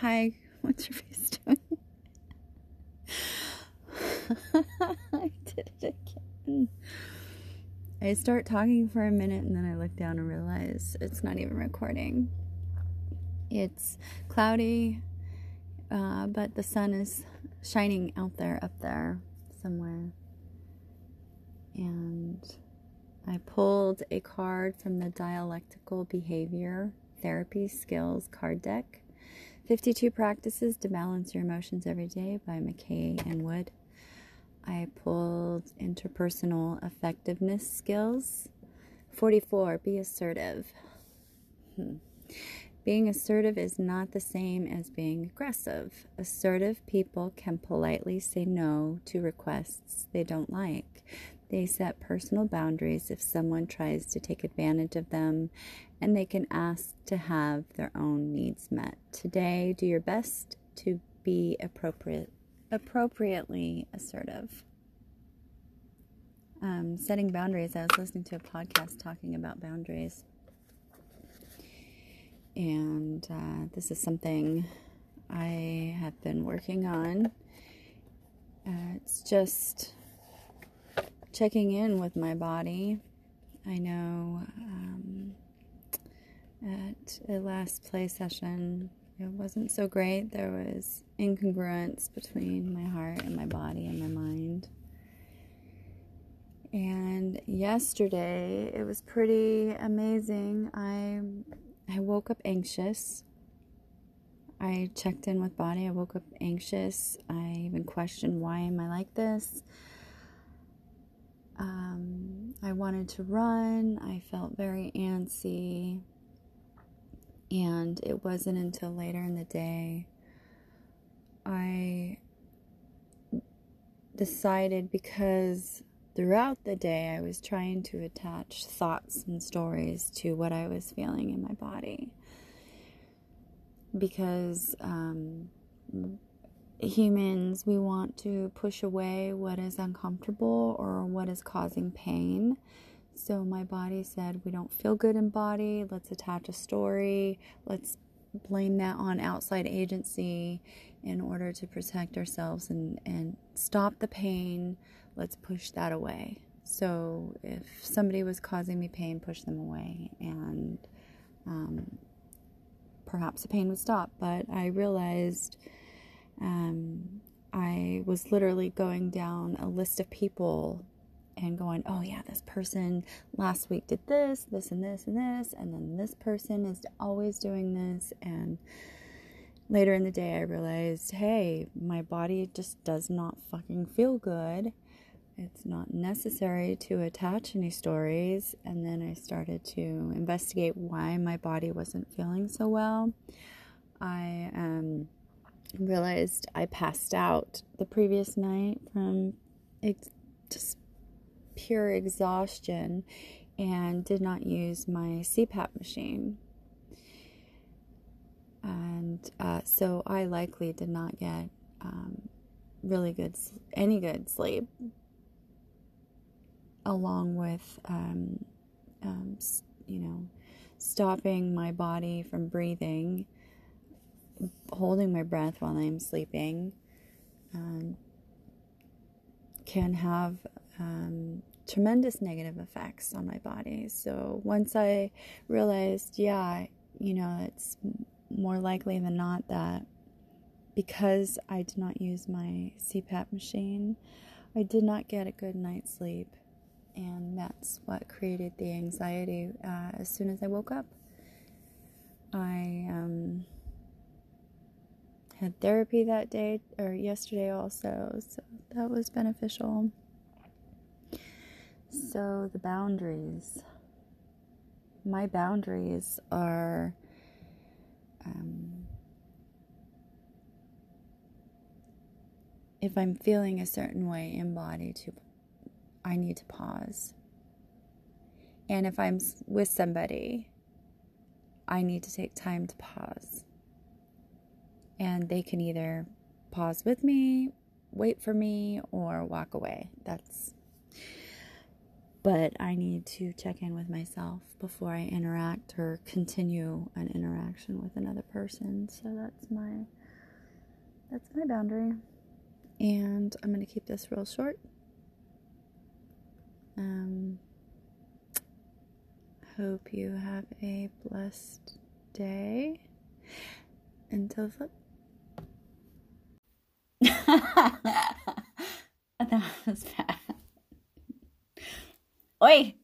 Hi, what's your face doing? I did it again. I start talking for a minute and then I look down and realize it's not even recording. It's cloudy, uh, but the sun is shining out there, up there somewhere. And I pulled a card from the Dialectical Behavior Therapy Skills card deck 52 Practices to Balance Your Emotions Every Day by McKay and Wood. I pulled interpersonal effectiveness skills. 44. Be assertive. Hmm. Being assertive is not the same as being aggressive. Assertive people can politely say no to requests they don't like. They set personal boundaries if someone tries to take advantage of them, and they can ask to have their own needs met. Today, do your best to be appropriate, appropriately assertive. Um, setting boundaries. I was listening to a podcast talking about boundaries, and uh, this is something I have been working on. Uh, it's just checking in with my body. I know um, at a last play session, it wasn't so great. There was incongruence between my heart and my body and my mind. And yesterday, it was pretty amazing. I I woke up anxious. I checked in with body. I woke up anxious. I even questioned why am I like this? I wanted to run. I felt very antsy. And it wasn't until later in the day I decided because throughout the day I was trying to attach thoughts and stories to what I was feeling in my body. Because um, humans, we want to push away what is uncomfortable or what is causing pain. So my body said, We don't feel good in body. Let's attach a story. Let's blame that on outside agency in order to protect ourselves and, and stop the pain. Let's push that away. So if somebody was causing me pain, push them away. And um, perhaps the pain would stop. But I realized um, I was literally going down a list of people and going, oh, yeah, this person last week did this, this, and this, and this, and then this person is always doing this. And later in the day, I realized, hey, my body just does not fucking feel good. It's not necessary to attach any stories. And then I started to investigate why my body wasn't feeling so well. I um, realized I passed out the previous night from ex- just pure exhaustion and did not use my CPAP machine. And uh, so I likely did not get um, really good, any good sleep, along with, um, um, you know, stopping my body from breathing, holding my breath while I'm sleeping. Um, can have um, tremendous negative effects on my body. So once I realized, yeah, you know, it's more likely than not that because I did not use my CPAP machine, I did not get a good night's sleep. And that's what created the anxiety uh, as soon as I woke up. I um, had therapy that day or yesterday also, so that was beneficial. So, the boundaries. My boundaries are um, if I'm feeling a certain way in body to I need to pause. And if I'm with somebody, I need to take time to pause. And they can either pause with me, wait for me, or walk away. That's but I need to check in with myself before I interact or continue an interaction with another person. So that's my that's my boundary. And I'm going to keep this real short. Um hope you have a blessed day. Until flip. that was bad. Oi!